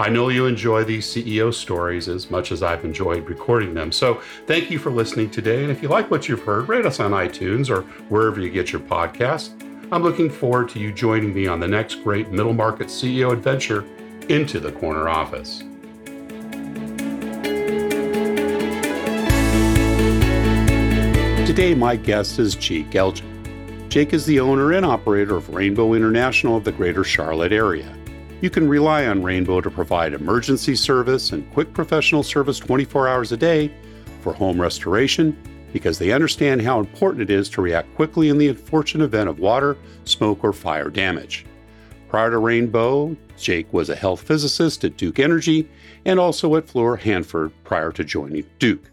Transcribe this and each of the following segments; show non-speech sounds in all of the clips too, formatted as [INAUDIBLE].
I know you enjoy these CEO stories as much as I've enjoyed recording them. So thank you for listening today. And if you like what you've heard, rate us on iTunes or wherever you get your podcasts. I'm looking forward to you joining me on the next great middle market CEO adventure into the corner office. Today, my guest is Jake Elgin. Jake is the owner and operator of Rainbow International of the greater Charlotte area. You can rely on Rainbow to provide emergency service and quick professional service 24 hours a day for home restoration because they understand how important it is to react quickly in the unfortunate event of water, smoke, or fire damage. Prior to Rainbow, Jake was a health physicist at Duke Energy and also at Fluor Hanford prior to joining Duke.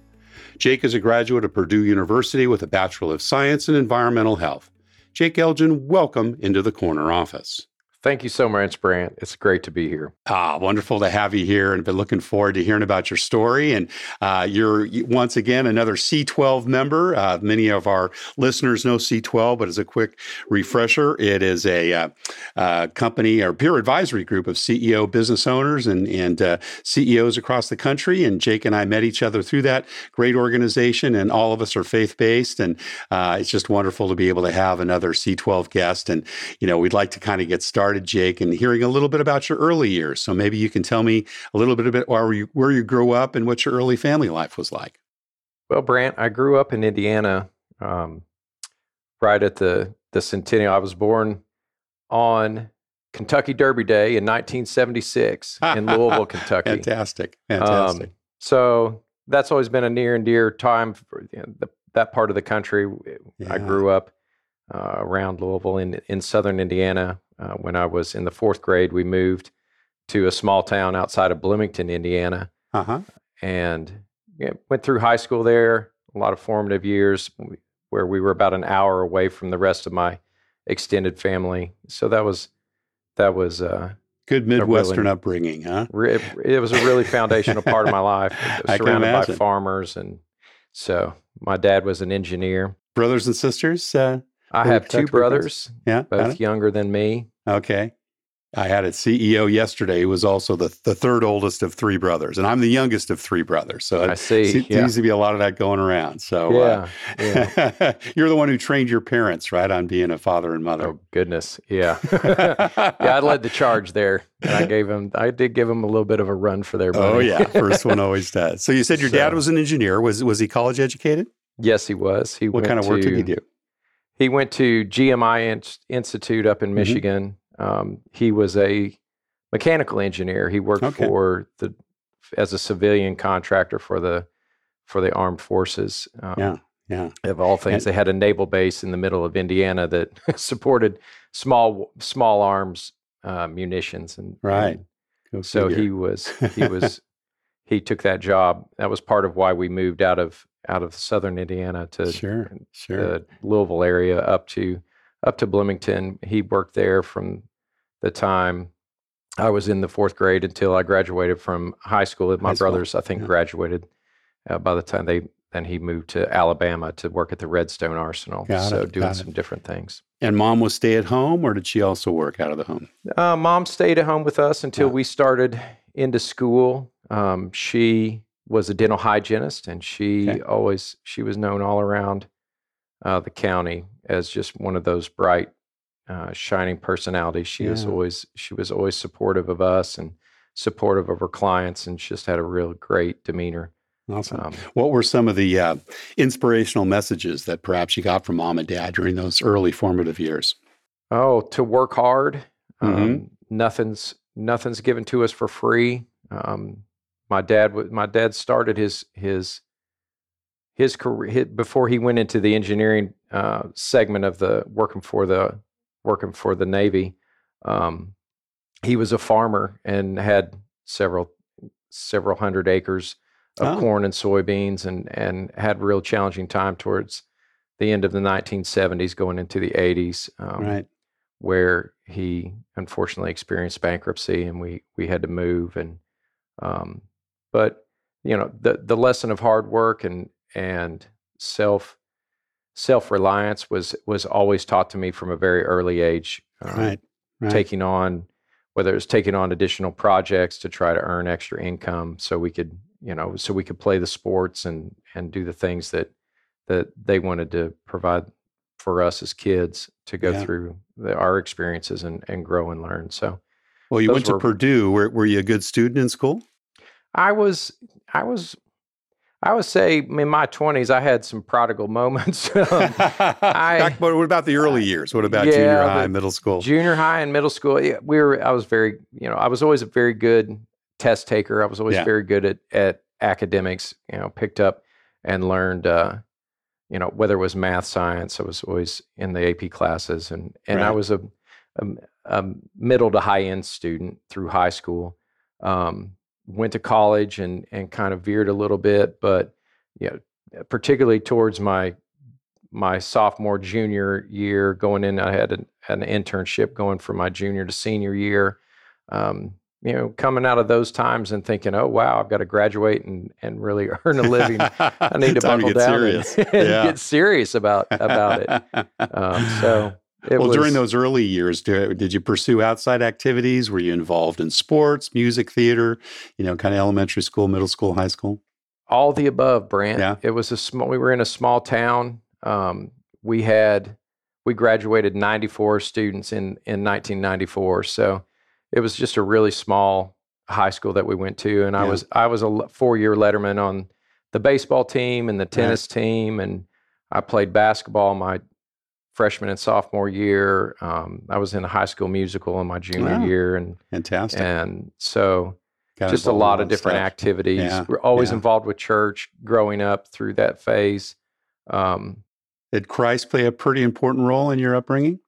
Jake is a graduate of Purdue University with a Bachelor of Science in Environmental Health. Jake Elgin, welcome into the corner office. Thank you so much, Brant. It's great to be here. Ah, wonderful to have you here, and been looking forward to hearing about your story. And uh, you're once again another C12 member. Uh, many of our listeners know C12, but as a quick refresher, it is a uh, uh company or peer advisory group of CEO business owners and and uh, CEOs across the country. And Jake and I met each other through that great organization, and all of us are faith based. And it's just wonderful to be able to have another C12 guest. And you know, we'd like to kind of get started started, Jake, and hearing a little bit about your early years. So maybe you can tell me a little bit about where you, where you grew up and what your early family life was like. Well, Brant, I grew up in Indiana, um, right at the the centennial. I was born on Kentucky Derby Day in 1976 [LAUGHS] in Louisville, Kentucky. Fantastic, fantastic. Um, so that's always been a near and dear time for you know, the, that part of the country. Yeah. I grew up uh, around Louisville in in southern Indiana. Uh, when I was in the fourth grade, we moved to a small town outside of Bloomington, Indiana, uh-huh. and yeah, went through high school there. A lot of formative years where we were about an hour away from the rest of my extended family. So that was that was uh, good Midwestern really, upbringing, huh? It, it, was a really foundational part of my life. [LAUGHS] surrounded by farmers, and so my dad was an engineer. Brothers and sisters. Uh, I have two brothers, yeah, both younger than me. Okay. I had a CEO yesterday who was also the, the third oldest of three brothers, and I'm the youngest of three brothers. So I see. Seems to be a lot of that going around. So yeah, uh, yeah. [LAUGHS] you're the one who trained your parents, right, on being a father and mother. Oh goodness, yeah, [LAUGHS] yeah. I led the charge there, and I gave them. I did give them a little bit of a run for their money. Oh yeah, [LAUGHS] first one always does. So you said your so, dad was an engineer. Was was he college educated? Yes, he was. He what kind of work to, did he do? He went to GMI Institute up in mm-hmm. Michigan. Um, he was a mechanical engineer. He worked okay. for the as a civilian contractor for the for the armed forces. Um, yeah, yeah. Of all things, and, they had a naval base in the middle of Indiana that [LAUGHS] supported small small arms uh, munitions and right. And so he was [LAUGHS] he was he took that job. That was part of why we moved out of out of southern Indiana to sure, sure. the Louisville area up to up to Bloomington. He worked there from the time I was in the fourth grade until I graduated from high school. My high brothers, school. I think, yeah. graduated uh, by the time they. Then he moved to Alabama to work at the Redstone Arsenal, got so it, doing some different things. And mom was stay at home, or did she also work out of the home? Uh, mom stayed at home with us until yeah. we started into school. Um, she was a dental hygienist, and she okay. always she was known all around uh, the county as just one of those bright, uh, shining personalities. She yeah. was always she was always supportive of us and supportive of her clients, and just had a real great demeanor. Awesome. Um, what were some of the uh, inspirational messages that perhaps you got from mom and dad during those early formative years? Oh, to work hard. Mm-hmm. Um, nothing's nothing's given to us for free. Um, my dad my dad started his his his career his, before he went into the engineering uh, segment of the working for the working for the Navy. Um, he was a farmer and had several several hundred acres of oh. corn and soybeans, and and had real challenging time towards the end of the 1970s, going into the 80s. Um, right. Where he unfortunately experienced bankruptcy, and we we had to move. And um, but you know the the lesson of hard work and and self self reliance was was always taught to me from a very early age. Um, right, right. Taking on whether it was taking on additional projects to try to earn extra income, so we could you know so we could play the sports and and do the things that that they wanted to provide for us as kids to go yeah. through the, our experiences and and grow and learn. So. Well, you went to Purdue. Were, were you a good student in school? I was I was I would say in my twenties, I had some prodigal [LAUGHS] moments. um, I, what about the early years? What about yeah, junior high, and middle school? Junior high and middle school, yeah, we were. I was very, you know, I was always a very good test taker. I was always yeah. very good at at academics. You know, picked up and learned. Uh, you know, whether it was math, science, I was always in the AP classes, and and right. I was a, a, a, middle to high end student through high school. Um, went to college and and kind of veered a little bit, but you know, particularly towards my my sophomore junior year going in, I had an, an internship going from my junior to senior year. Um, you know, coming out of those times and thinking, oh wow, I've got to graduate and and really [LAUGHS] earn a living. [LAUGHS] I need to buckle to down and, [LAUGHS] and yeah. get serious about about it. Um, so it well, was, during those early years, did you pursue outside activities? Were you involved in sports, music, theater? You know, kind of elementary school, middle school, high school. All the above, Brant. Yeah. It was a small. We were in a small town. Um, we had we graduated 94 students in in 1994. So it was just a really small high school that we went to, and I was I was a four year letterman on the baseball team and the tennis right. team, and I played basketball my freshman and sophomore year. Um, I was in a high school musical in my junior wow. year, and fantastic. And so, Got just a lot of different stuff. activities. Yeah. We're always yeah. involved with church growing up through that phase. Um, Did Christ play a pretty important role in your upbringing?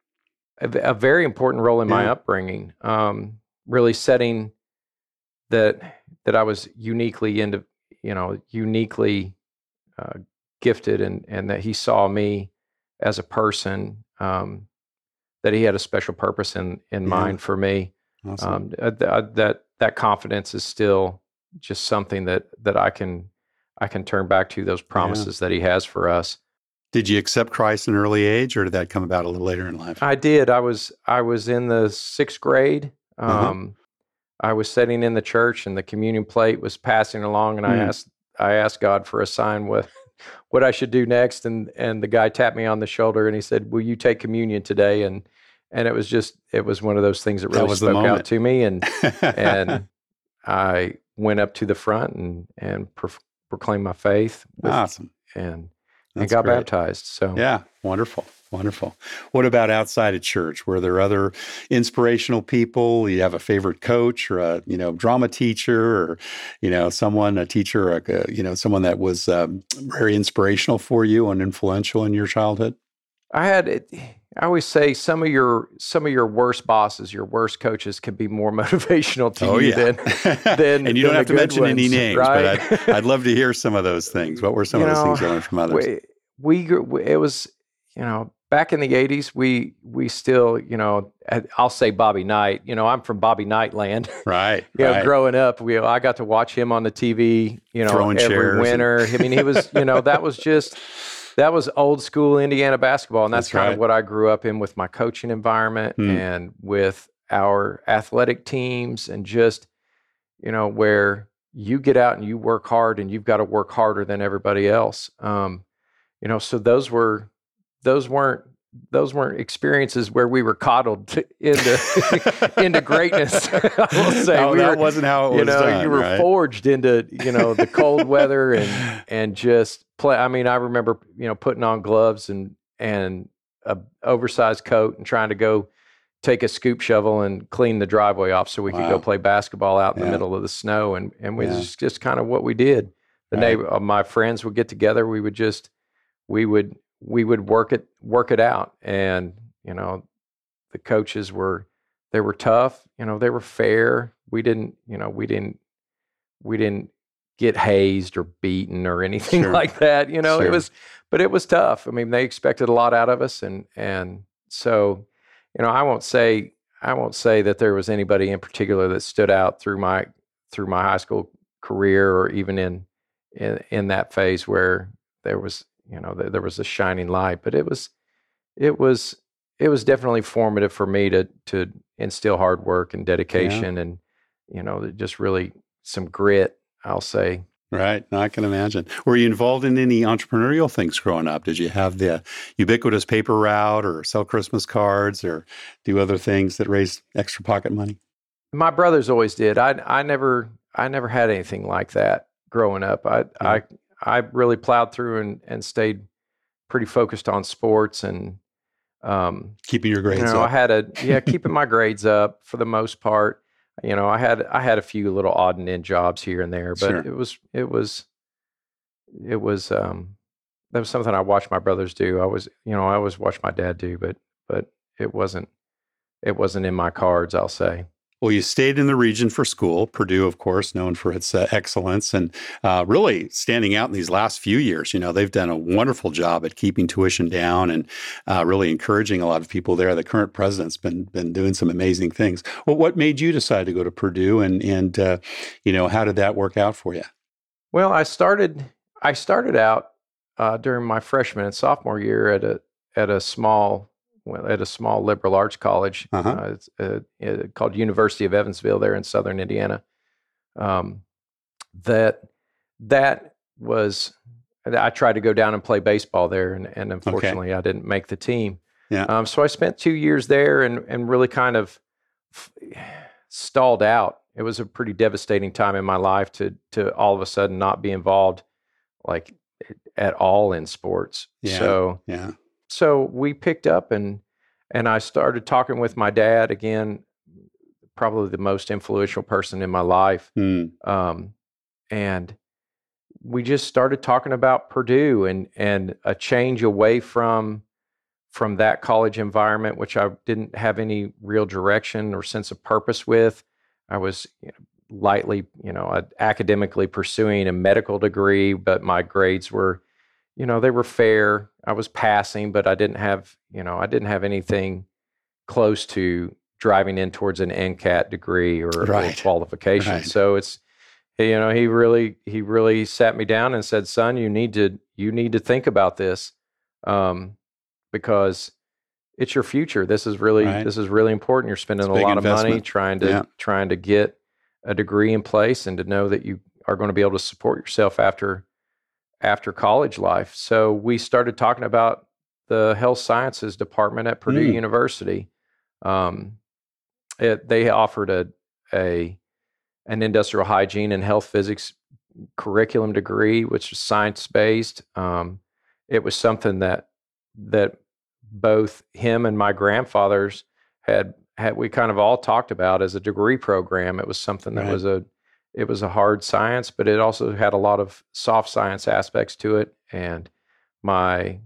A, a very important role in yeah. my upbringing. Um, really setting that that I was uniquely into, you know, uniquely uh, gifted, and and that He saw me as a person um, that he had a special purpose in in yeah. mind for me. Awesome. Um, uh, uh, that that confidence is still just something that that I can I can turn back to those promises yeah. that he has for us. Did you accept Christ in an early age, or did that come about a little later in life? I did. I was I was in the sixth grade. Uh-huh. Um, uh-huh. I was sitting in the church, and the communion plate was passing along, and mm. I asked I asked God for a sign what what I should do next. And and the guy tapped me on the shoulder and he said, "Will you take communion today?" And and it was just it was one of those things that really that spoke out to me. And and [LAUGHS] I went up to the front and and pro- proclaimed my faith. With, awesome. And That's and got great. baptized. So yeah, wonderful. Wonderful. What about outside of church? Were there other inspirational people? You have a favorite coach or a you know drama teacher or you know someone a teacher or a, you know someone that was um, very inspirational for you and influential in your childhood? I had. I always say some of your some of your worst bosses, your worst coaches, can be more [LAUGHS] motivational to oh, you yeah. than [LAUGHS] than and you don't have to mention ones, any names, right? but I'd, I'd, love to hear some of those things. What were [LAUGHS] some you of those know, things you learned from others? We, we it was you know back in the 80s we we still you know i'll say bobby knight you know i'm from bobby knight land right [LAUGHS] you right. growing up we i got to watch him on the tv you know Throwing every winter and... i mean he was you know that was just that was old school indiana basketball and that's, that's kind right. of what i grew up in with my coaching environment hmm. and with our athletic teams and just you know where you get out and you work hard and you've got to work harder than everybody else um, you know so those were those weren't those weren't experiences where we were coddled to, into [LAUGHS] into greatness. [LAUGHS] I will say no, we that were, wasn't how it you was know done, you were right? forged into you know the cold [LAUGHS] weather and and just play. I mean, I remember you know putting on gloves and and a oversized coat and trying to go take a scoop shovel and clean the driveway off so we could go play basketball out in Yeah. the middle of the snow and and we Yeah. just just kind of what we did. The Right. neighbor, uh, my friends would get together. We would just we would we would work it work it out and you know the coaches were they were tough you know they were fair we didn't you know we didn't we didn't get hazed or beaten or anything [LAUGHS] Sure. like that you know Sure. it was but it was tough i mean they expected a lot out of us and and so you know i won't say i won't say that there was anybody in particular that stood out through my through my high school career or even in in, in that phase where there was you know there, there was a shining light but it was it was it was definitely formative for me to to instill hard work and dedication and you know just really some grit i'll say Right. No, I can imagine. Were you involved in any entrepreneurial things growing up? Did you have the ubiquitous paper route or sell Christmas cards or do other things that raise extra pocket money? my brothers always did i i never i never had anything like that growing up i i i really plowed through and and stayed pretty focused on sports and um Keeping your grades you know, up. I had a yeah, keeping my [LAUGHS] grades up for the most part. You know, I had I had a few little odd and end jobs here and there, but Sure. it was it was it was um that was something I watched my brothers do. I was you know I always watched my dad do, but but it wasn't it wasn't in my cards. I'll say. Well, you stayed in the region for school. Purdue, of course, known for its uh, excellence and uh, really standing out in these last few years. You know, they've done a wonderful job at keeping tuition down and uh, really encouraging a lot of people there. The current president's been been doing some amazing things. Well, what made you decide to go to Purdue, and and uh, you know, how did that work out for you? Well, I started I started out uh, during my freshman and sophomore year at a at a small at a small liberal arts college. Uh-huh. Uh, it's uh, uh, called University of Evansville there in southern Indiana. Um, that that was I tried to go down and play baseball there, and, and unfortunately I didn't make the team. Yeah. Um, so I spent two years there and and really kind of f- stalled out. It was a pretty devastating time in my life to to all of a sudden not be involved like at all in sports. Yeah. So Yeah, so we picked up and and I started talking with my dad again, probably the most influential person in my life. Hmm. Um, and we just started talking about Purdue and and a change away from from that college environment, which I didn't have any real direction or sense of purpose with. I was you know, lightly, you know, uh, academically pursuing a medical degree, but my grades were, you know, they were fair. I was passing, but I didn't have, you know, I didn't have anything close to driving in towards an MCAT degree or, or qualification. Right. So it's, you know, he really, he really sat me down and said, "Son, you need to, you need to think about this, um, because it's your future. This is really, Right. this is really important. You're spending a lot of money trying to, Yeah. trying to get a degree in place and to know that you are going to be able to support yourself after after college life. So we started talking about the health sciences department at Purdue Mm. University. Um, it, they offered a a an industrial hygiene and health physics curriculum degree, which was science based. Um, it was something that that both him and my grandfathers had had we kind of all talked about as a degree program. It was something that Right. was a it was a hard science, but it also had a lot of soft science aspects to it. And my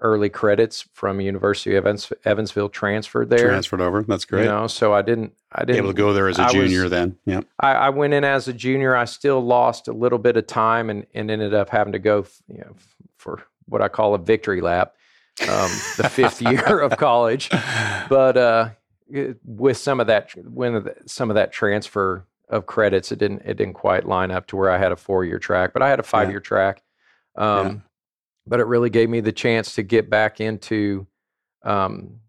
early credits from University of Evans, Evansville transferred there. Transferred over. That's great. You know, so I didn't I didn't Able to go there as a I was- junior then. Yeah. I, I went in as a junior. I still lost a little bit of time and, and ended up having to go, you know, for what I call a victory lap, um, the fifth year of college. [LAUGHS] But uh, with some of that, when some of that transfer of credits, it didn't it didn't quite line up to where I had a four year track, but I had a five year track. Um, Yeah. But it really gave me the chance to get back into um,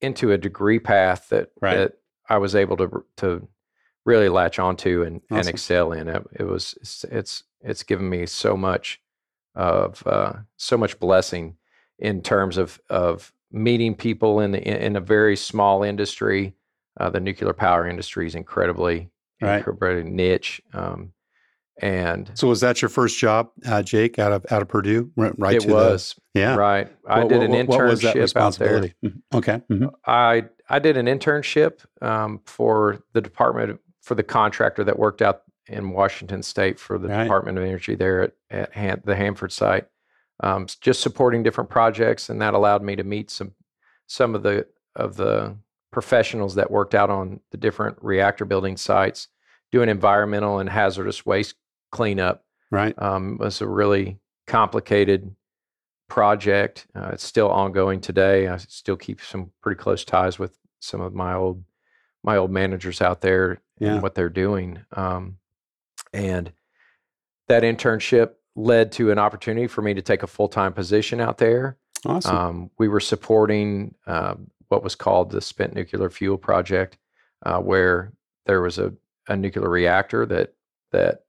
into a degree path that Right. that I was able to to really latch onto and, and excel in. It, it was it's, it's it's given me so much of uh, so much blessing in terms of of meeting people in the in a very small industry. Uh, the nuclear power industry is incredibly Right. incredibly niche. Um, and So was that your first job, uh, Jake, out of out of Purdue? Right, it to the- was yeah. right. I What- did an what- was internship out there. Mhm. Okay. mhm. I I did an internship um, for the department for the contractor that worked out in Washington State for the Right. Department of Energy there at, at Han- the Hanford site, um, just supporting different projects, and that allowed me to meet some some of the of the professionals that worked out on the different reactor building sites, doing environmental and hazardous waste cleanup. Right. Um, it was a really complicated project. Uh, it's still ongoing today. I still keep some pretty close ties with some of my old my old managers out there Yeah. and what they're doing. Um, and that internship led to an opportunity for me to take a full time position out there. Awesome. Um, we were supporting um, what was called the Spent Nuclear Fuel Project, uh, where there was a, a nuclear reactor that that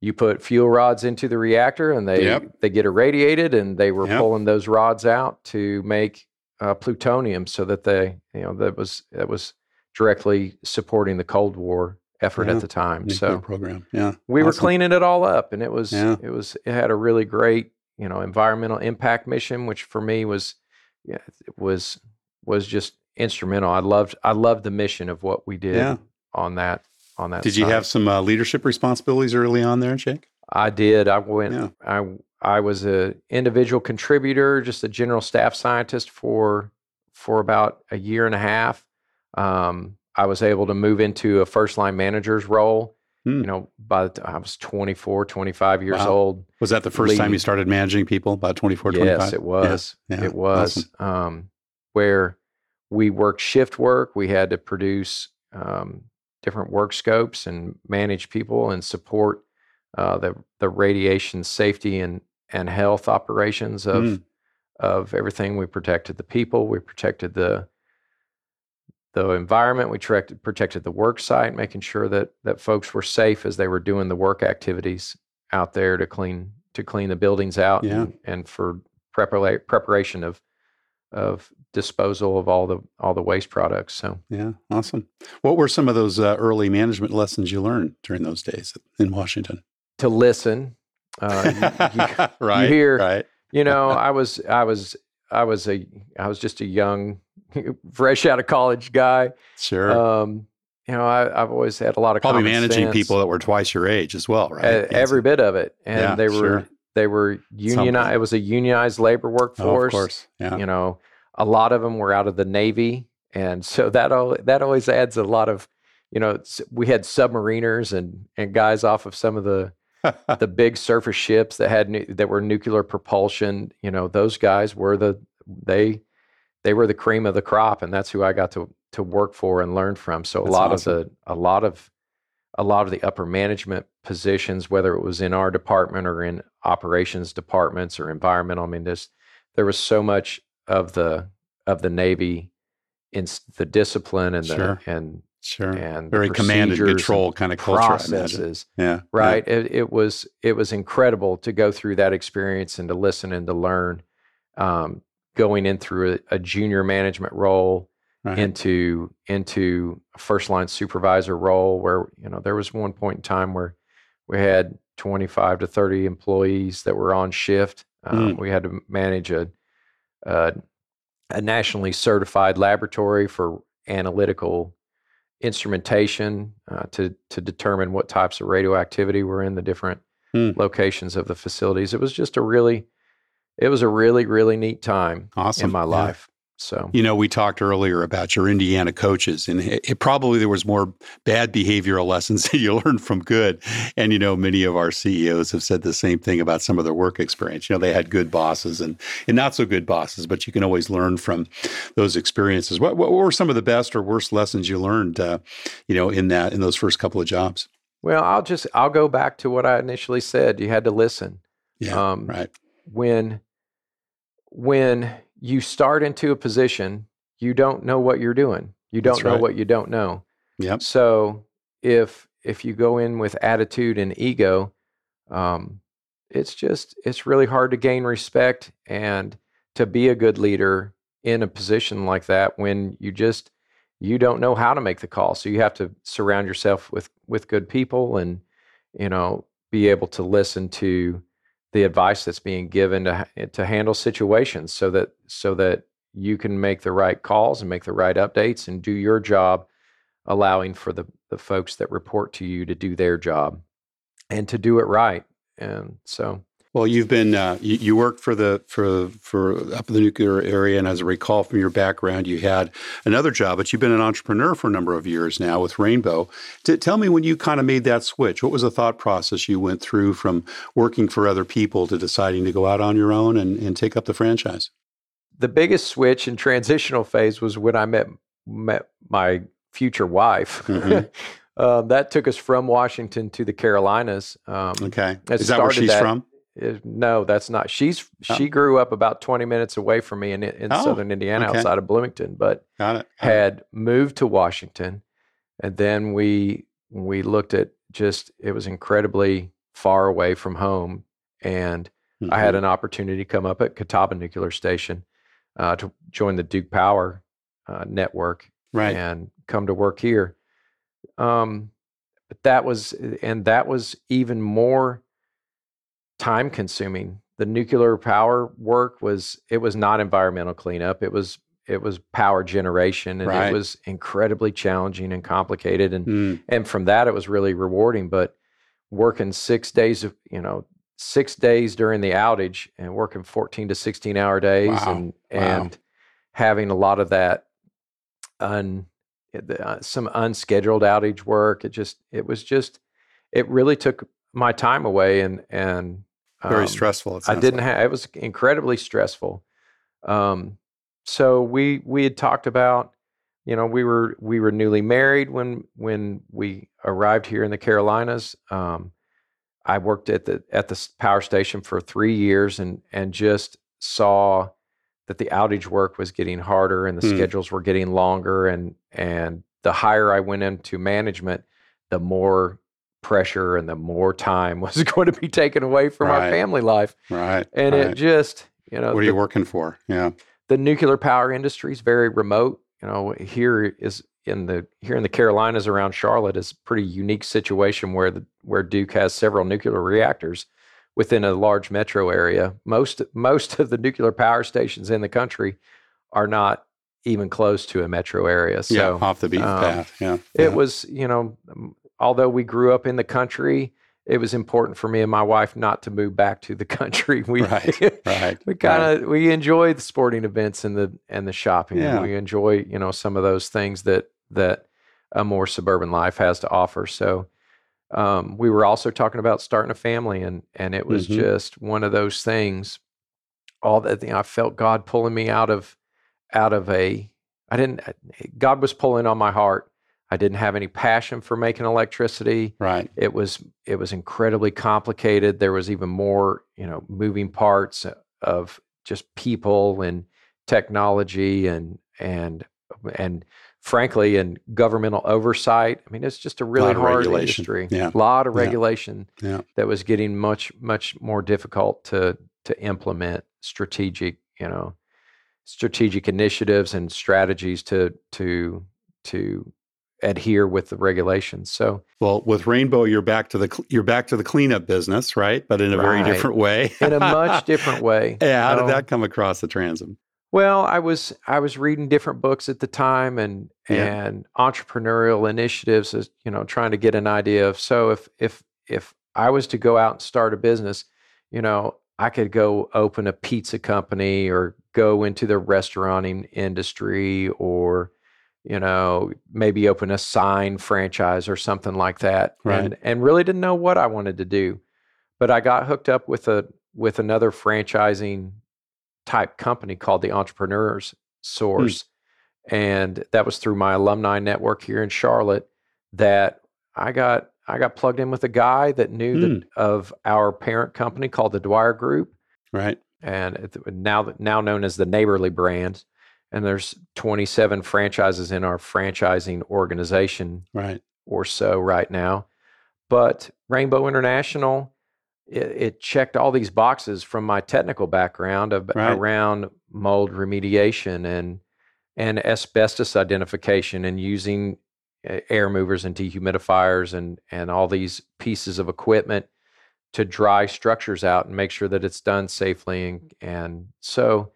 you put fuel rods into the reactor and they Yep. they get irradiated, and they were Yep. pulling those rods out to make uh, plutonium, so that they you know that was that was directly supporting the Cold War effort Yeah. at the time. Nuclear So program. Yeah. we were cleaning it all up and it was Yeah. it was it had a really great you know environmental impact mission which for me was yeah it was was just instrumental i loved i loved the mission of what we did Yeah. on that on that Did you have some uh, leadership responsibilities early on there, Jake? i did i went Yeah. i i was a individual contributor just a general staff scientist for for about a year and a half um, i was able to move into a first line manager's role Hmm. you know by the time i was 24 25 years Wow. old Was that the first time you started managing people? About 24, 25? Yes, it was. yeah, It was. Um, where we worked shift work. We had to produce um, different work scopes and manage people and support uh, the the radiation safety and and health operations of Mm. of everything. We protected the people. We protected the the environment. We protected protected the work site, making sure that that folks were safe as they were doing the work activities out there to clean to clean the buildings out Yeah. and, and for prepara- preparation of of disposal of all the all the waste products. So Yeah, awesome. What were some of those uh, early management lessons you learned during those days in Washington? to listen, uh, you, you- [LAUGHS] right. hear- right. you know, [LAUGHS] I was I was I was a I was just a young, [LAUGHS] fresh out of college guy. Sure. Um, you know, I, I've always had a lot of Probably managing sense. people that were twice your age as well, right? Uh, every bit of it, and Yeah, they were sure. They were unionized. It was a unionized labor Oh, workforce. of course. Yeah. You know, a lot of them were out of the Navy, and so that that always adds a lot of, you know, we had submariners and and guys off of some of the [LAUGHS] the big surface ships that had nu- that were nuclear propulsion. You know, those guys were the they they were the cream of the crop, and that's who I got to to work for and learn from. So a That's lot awesome. of the a lot of a lot of the upper management positions, whether it was in our department or in operations departments or environmental, I mean, this there was so much of the of the Navy in the discipline and the Sure. and sure. and Very command and control kind of culture, processes Yeah. right it, it was it was incredible to go through that experience and to listen and to learn um, going in through a, a junior management role Yeah. Right. into into a first line supervisor role where you know there was one point in time where we had 25 to 30 employees that were on shift um, Mm. we had to manage a, a a nationally certified laboratory for analytical instrumentation uh, to to determine what types of radioactivity were in the different Hmm. locations of the facilities. It was just a really, it was a really really neat time awesome. in my life. So You know, we talked earlier about your Indiana coaches, and it, it probably there was more bad behavioral lessons [LAUGHS] that you learned from good. And you know, many of our CEOs have said the same thing about some of their work experience. You know, they had good bosses and and not so good bosses, but you can always learn from those experiences. What what were some of the best or worst lessons you learned? Uh, you know, in that in those first couple of jobs. well, I'll just I'll go back to what I initially said. You had to listen. Yeah. um, right. when when you start into a position, you don't know what you're doing. You don't That's know right. what you don't know. Yep. So if if you go in with attitude and ego, um, it's just it's really hard to gain respect and to be a good leader in a position like that when you just you don't know how to make the call. So you have to surround yourself with with good people and you know be able to listen to the advice that's being given to eh, to handle situations so that so that you can make the right calls and make the right updates and do your job allowing for the the folks that report to you to do their job and to do it right. And so well, you've been uh, you, you worked for the for for up in the nuclear area, and as I recall from your background, you had another job, but you've been an entrepreneur for a number of years now with Rainbow. T- tell me when you kind of made that switch. What was the thought process you went through from working for other people to deciding to go out on your own and, and take up the franchise? The biggest switch and transitional phase was when I met met my future wife. Mm-hmm. Uh, [LAUGHS] that took us from Washington to the Carolinas. Um, okay, is that where she's that, from? No, that's not. She's oh. she grew up about 20 minutes away from me in in oh, southern Indiana, okay. outside of Bloomington, but Got it. Got had it. moved to Washington, and then we we looked at just it was incredibly far away from home, and mm-hmm. I had mm-hmm. an opportunity to come up at Catawba Nuclear Station uh, to join the Duke Power uh, network, right, and come to work here. Um, but that was and that was even more time consuming. The nuclear power work was it was not environmental cleanup. It was it was power generation and right. it was incredibly challenging and complicated and mm. and from that it was really rewarding but working 6 days of you know 6 days during the outage and working 14 to 16 hour days wow. and wow. and having a lot of that un uh, some unscheduled outage work it just it was just it really took my time away and and very um, stressful. I didn't like. have. It was incredibly stressful. Um, so we we had talked about, you know, we were we were newly married when when we arrived here in the Carolinas. Um, I worked at the at the power station for three years and and just saw that the outage work was getting harder and the hmm. schedules were getting longer and and the higher I went into management, the more pressure and the more time [LAUGHS] was going to be taken away from right. our family life. Right. And right. it just, you know, what are the, you working for? Yeah. The nuclear power industry is very remote. You know, here is in the here in the Carolinas around Charlotte is a pretty unique situation where the where Duke has several nuclear reactors within a large metro area. Most most of the nuclear power stations in the country are not even close to a metro area. So yeah, off the beaten um, path. Yeah, it yeah. was you know although we grew up in the country, it was important for me and my wife not to move back to the [LAUGHS] country. We right, right, [LAUGHS] we kind of right. we enjoy the sporting events and the and the shopping. Yeah. We enjoy you know some of those things that that a more suburban life has to offer. So um, we were also talking about starting a family, and and it was mm-hmm. just one of those things. All that you know, I felt God pulling me out of out of a I didn't God was pulling on my heart I didn't have any passion for making electricity. Right. It was it was incredibly complicated. There was even more, you know, moving parts of just people and technology and and and frankly and governmental oversight. I mean, it's just a really a hard regulation. industry. Yeah. A lot of regulation yeah. that was getting much much more difficult to to implement strategic, you know, strategic initiatives and strategies to to to adhere with the regulations. So, well, with Rainbow, you're back to the you're back to the cleanup business, right? But in a right. very different way. in a much [LAUGHS] different way. Yeah. How did that come across the transom? Well, I was I was reading different books at the time and yeah. and entrepreneurial initiatives, as you know, trying to get an idea of so if if if I was to go out and start a business, you know, I could go open a pizza company or go into the restauranting industry or you know, maybe open a sign franchise or something like that. Right. And and really didn't know what I wanted to do. But I got hooked up with a with another franchising type company called the Entrepreneurs hmm. Source. Hmm. And that was through my alumni network here in Charlotte that I got I got plugged in with a guy that knew hmm. that of our parent company called the Dwyer Group. Right. And it, now now known as the Neighborly brand and there's 27 franchises in our franchising organization right or so right now but rainbow international it, it checked all these boxes from my technical background of, Right. around mold remediation and and asbestos identification and using uh, air movers and dehumidifiers and and all these pieces of equipment to dry structures out and make sure that it's done safely and and so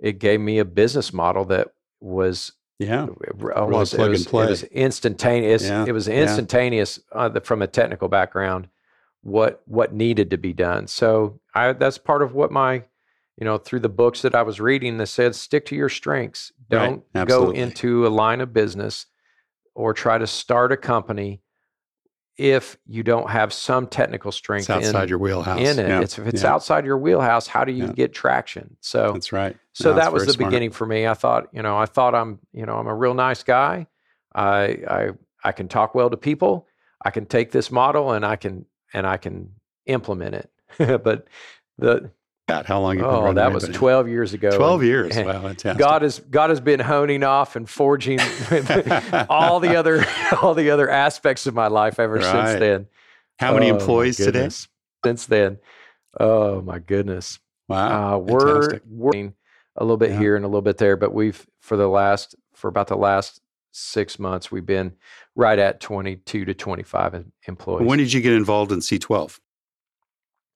it gave me a business model that was Yeah. almost plug it, and was, play. it was instantaneous Yeah, it was yeah. instantaneous uh, the, from a technical background what what needed to be done so i that's part of what my you know through the books that i was reading that said stick to your strengths don't go into a line of business or try to start a company if you don't have some technical It's strength outside in, your wheelhouse. in it Yeah. it's if it's yeah. outside your wheelhouse how do you Yeah. get traction so That's right. so No, that was the smart. beginning for me. I thought, you know, I thought I'm, you know, I'm a real nice guy. I I I can talk well to people. I can take this model and I can and I can implement it. [LAUGHS] but the God, how long? you oh, running that was? 12 years ago. 12 years. and [LAUGHS] Wow, fantastic. God has God has been honing off and forging [LAUGHS] all the other all the other aspects of my life ever Right. since then. How many Oh, employees today? Since then. Oh my goodness. Wow. Uh, we're working a little bit Yeah. here and a little bit there, but we've for the last for about the last six months we've been right at twenty two to twenty five employees. When did you get involved in C twelve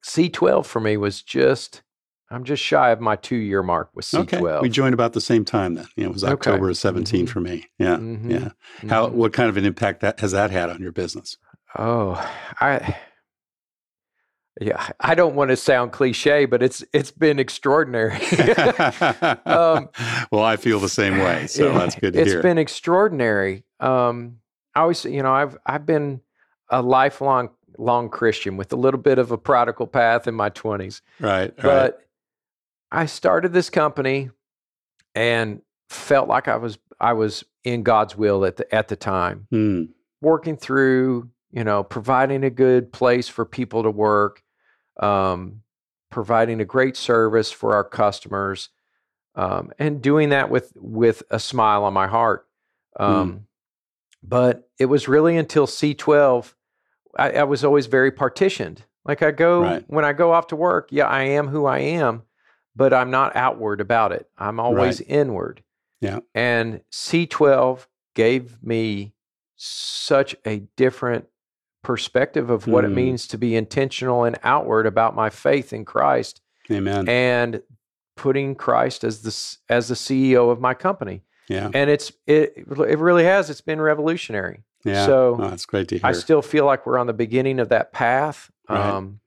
for me was just I'm just shy of my two year mark with C Okay. twelve. We joined about the same time then. Yeah, it was Okay. October of 17 Mhm. for me. Yeah. Mhm. Yeah. How Mhm. what kind of an impact that has that had on your business? Oh, I yeah, I don't want to sound cliche, but it's it's been extraordinary. [LAUGHS] Um, [LAUGHS] well, I feel the same way. So that's good to It's hear. It's been extraordinary. Um, I always, you know, I've I've been a lifelong long Christian with a little bit of a prodigal path in my twenties, right. Right. but I started this company and felt like I was I was in God's will at the at the time, Hmm. working through, you know, providing a good place for people to work, um, providing a great service for our customers, um, and doing that with with a smile on my heart. Um, But it was really until C12, I, I was always very partitioned. Like I go Right. when I go off to work, yeah, I am who I am, but I'm not outward about it. I'm always inward. Yeah. And C12 gave me such a different perspective of what it Mm. means to be intentional and outward about my faith in Christ Amen. and putting Christ as the as the CEO of my company. yeah. And it's it it really has it's been revolutionary. Yeah. so oh, that's great to hear. I still feel like we're on the beginning of that path. Right. Um,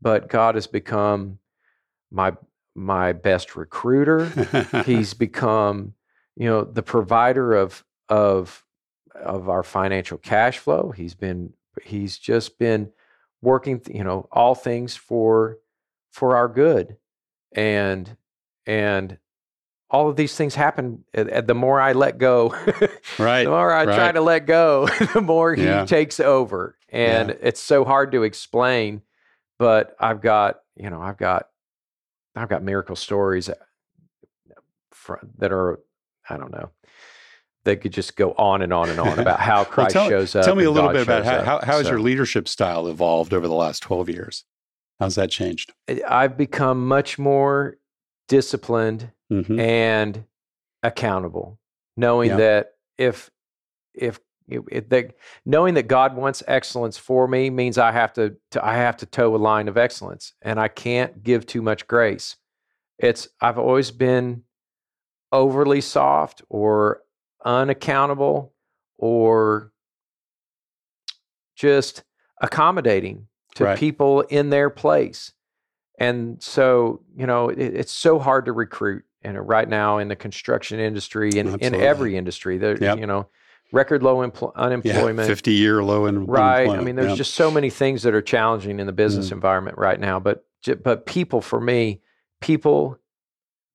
but God has become my my best recruiter. [LAUGHS] He's become, you know, the provider of of of our financial cash flow. He's been he's just been working, you know, all things for for our good. And and all of these things happen the more I let go. [LAUGHS] right. the more I try to let go, [LAUGHS] the more he Yeah. takes over. And it's so hard to explain, but I've got, you know, I've got I've got miracle stories uh, that are I don't know. They could just go on and on and on about how [LAUGHS] Well, Christ tell, shows up. tell me a little God bit about how, how, how has So, your leadership style evolved over the last 12 years? How's that changed? I've become much more disciplined hmm and accountable knowing Yeah. that if if if that knowing that God wants excellence for me means I have to, to I have to toe a line of excellence and I can't give too much grace. It's I've always been overly soft or unaccountable or just accommodating to Right. people in their place. And so, you know, it, it's so hard to recruit and right now in the construction industry and in Absolutely. every industry. There, Yep. you know, record low empl- unemployment. 50 year low in Right. I mean, there's Yeah. just so many things that are challenging in the business Mm. environment right now. But but people for me, people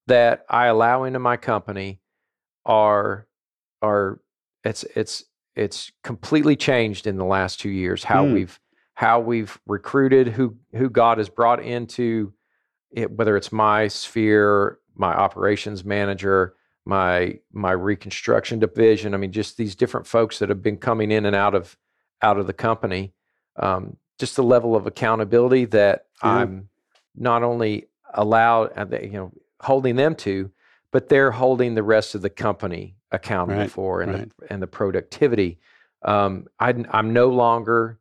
that I allow into my company are are it's it's it's completely changed in the last two years how Hmm. we've how we've recruited who who God has brought into it, whether it's my sphere, my operations manager, my my reconstruction division. I mean, just these different folks that have been coming in and out of out of the company. Um, just the level of accountability that Yeah. I'm not only allowed, uh, you know, holding them to, but they're holding the rest of the company accountable Right, for and right. the and the productivity. Um, I, I'm no longer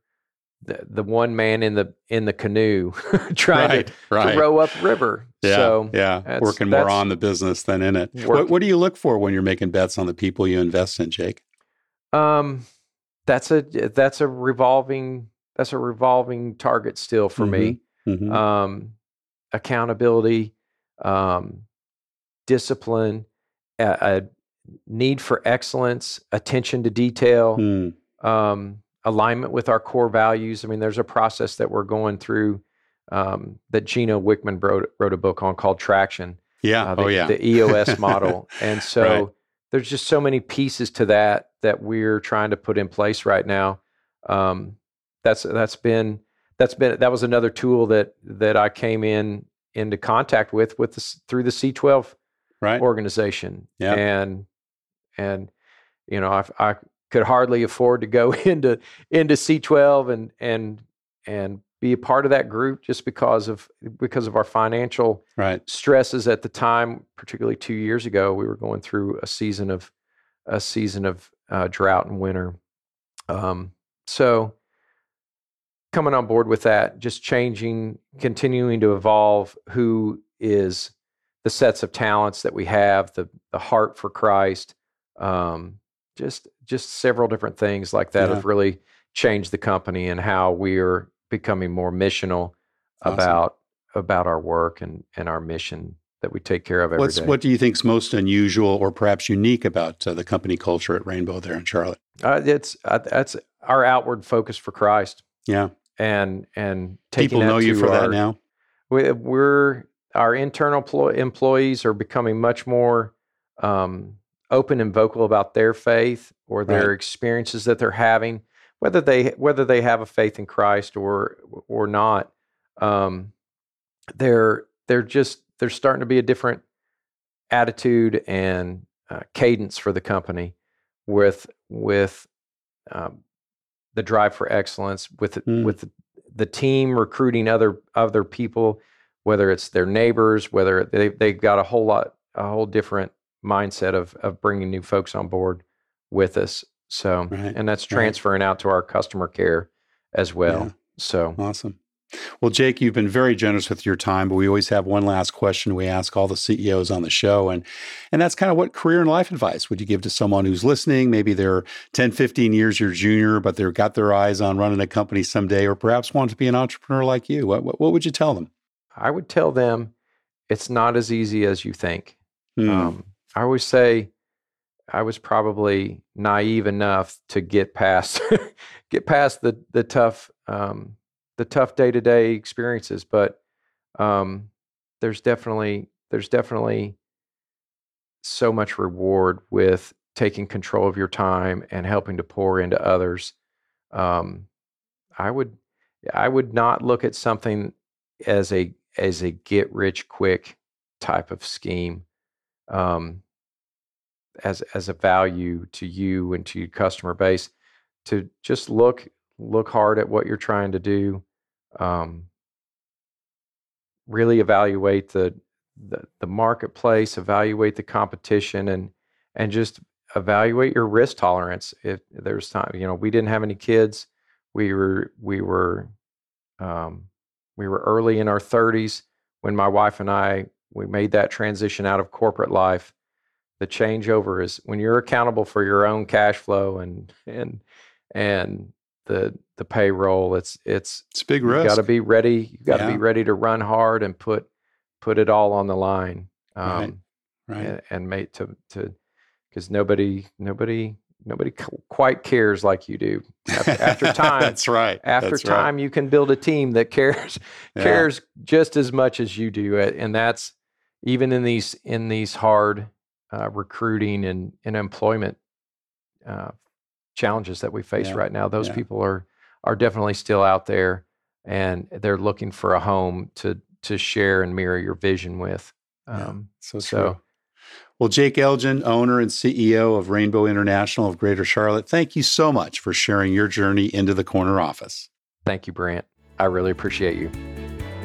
the, the one man in the in the canoe [LAUGHS] trying right, to, right. to row up river. Yeah, So yeah, working more on the business than in it. What, Work- what do you look for when you're making bets on the people you invest in, Jake? Um, that's a that's a revolving that's a revolving target still for me. Mhm. Um, accountability, um, discipline, a, a need for excellence, attention to detail, Hmm. um, alignment with our core values. I mean, there's a process that we're going through um, that Gino Wickman wrote, wrote a book on called Traction Yeah. uh, the, oh, yeah. the EOS model. [LAUGHS] And so Right. there's just so many pieces to that that we're trying to put in place right now. Um, that's that's been that's been that was another tool that that I came in into contact with with this through the C12 right. organization. Yeah. And and you know I I could hardly afford to go [LAUGHS] into into C12 and and and be a part of that group just because of because of our financial right. stresses at the time, particularly two years ago, we were going through a season of a season of uh, drought and winter. Um, so coming on board with that, just changing, continuing to evolve who is the sets of talents that we have, the the heart for Christ, um, just just several different things like that Yeah. have really changed the company and how we're becoming more missional Awesome. about about our work and and our mission that we take care of every day. What's what do you think is most unusual or perhaps unique about uh, the company culture at Rainbow there in Charlotte? Uh, it's uh, that's our outward focus for Christ, Yeah. and and taking People that know you for that now. we, we're our internal plo- employees are becoming much more um, open and vocal about their faith or their Right. experiences that they're having, whether they whether they have a faith in Christ or or not. Um, they're they're just there's starting to be a different attitude and uh, cadence for the company with with um, the drive for excellence with Mm. with the team recruiting other other people whether it's their neighbors whether they they've got a whole lot a whole different mindset of of bringing new folks on board with us so Right, and that's right. transferring out to our customer care as well Yeah. so Awesome. Well, Jake, you've been very generous with your time, but we always have one last question we ask all the CEOs on the show. And, and that's kind of what career and life advice would you give to someone who's listening? Maybe they're 10, 15 years your junior, but they've got their eyes on running a company someday, or perhaps want to be an entrepreneur like you. What, what, what would you tell them? i would tell them it's not as easy as you think Hmm, Um, I always say I was probably naive enough to get past [LAUGHS] get past the the tough um, the tough day to day experiences, but um, there's definitely there's definitely so much reward with taking control of your time and helping to pour into others. Um, I would I would not look at something as a as a get rich quick type of scheme um, as as a value to you and to your customer base to just look look hard at what you're trying to do um, really evaluate the, the the marketplace evaluate the competition and and just evaluate your risk tolerance. If there's time you know we didn't have any kids. We were we were um, we were early in our 30s when my wife and I we made that transition out of corporate life the changeover is when you're accountable for your own cash flow and and and the the payroll it's it's it's big you risk. got to be ready you got to Yeah. be ready to run hard and put put it all on the line um Right. right. and, and make to to because nobody nobody nobody qu- quite cares like you do after, after [LAUGHS] time That's right. after That's right. time you can build a team that cares [LAUGHS] Yeah. cares just as much as you do and that's even in these in these hard uh, recruiting and, and employment uh, challenges that we face Yeah, right now those yeah. people are are definitely still out there and they're looking for a home to to share and mirror your vision with Yeah. um, So, so true. Well, Jake Elgin, owner and CEO of Rainbow International of Greater Charlotte, thank you so much for sharing your journey into the corner office. Thank you, Brant. I really appreciate you.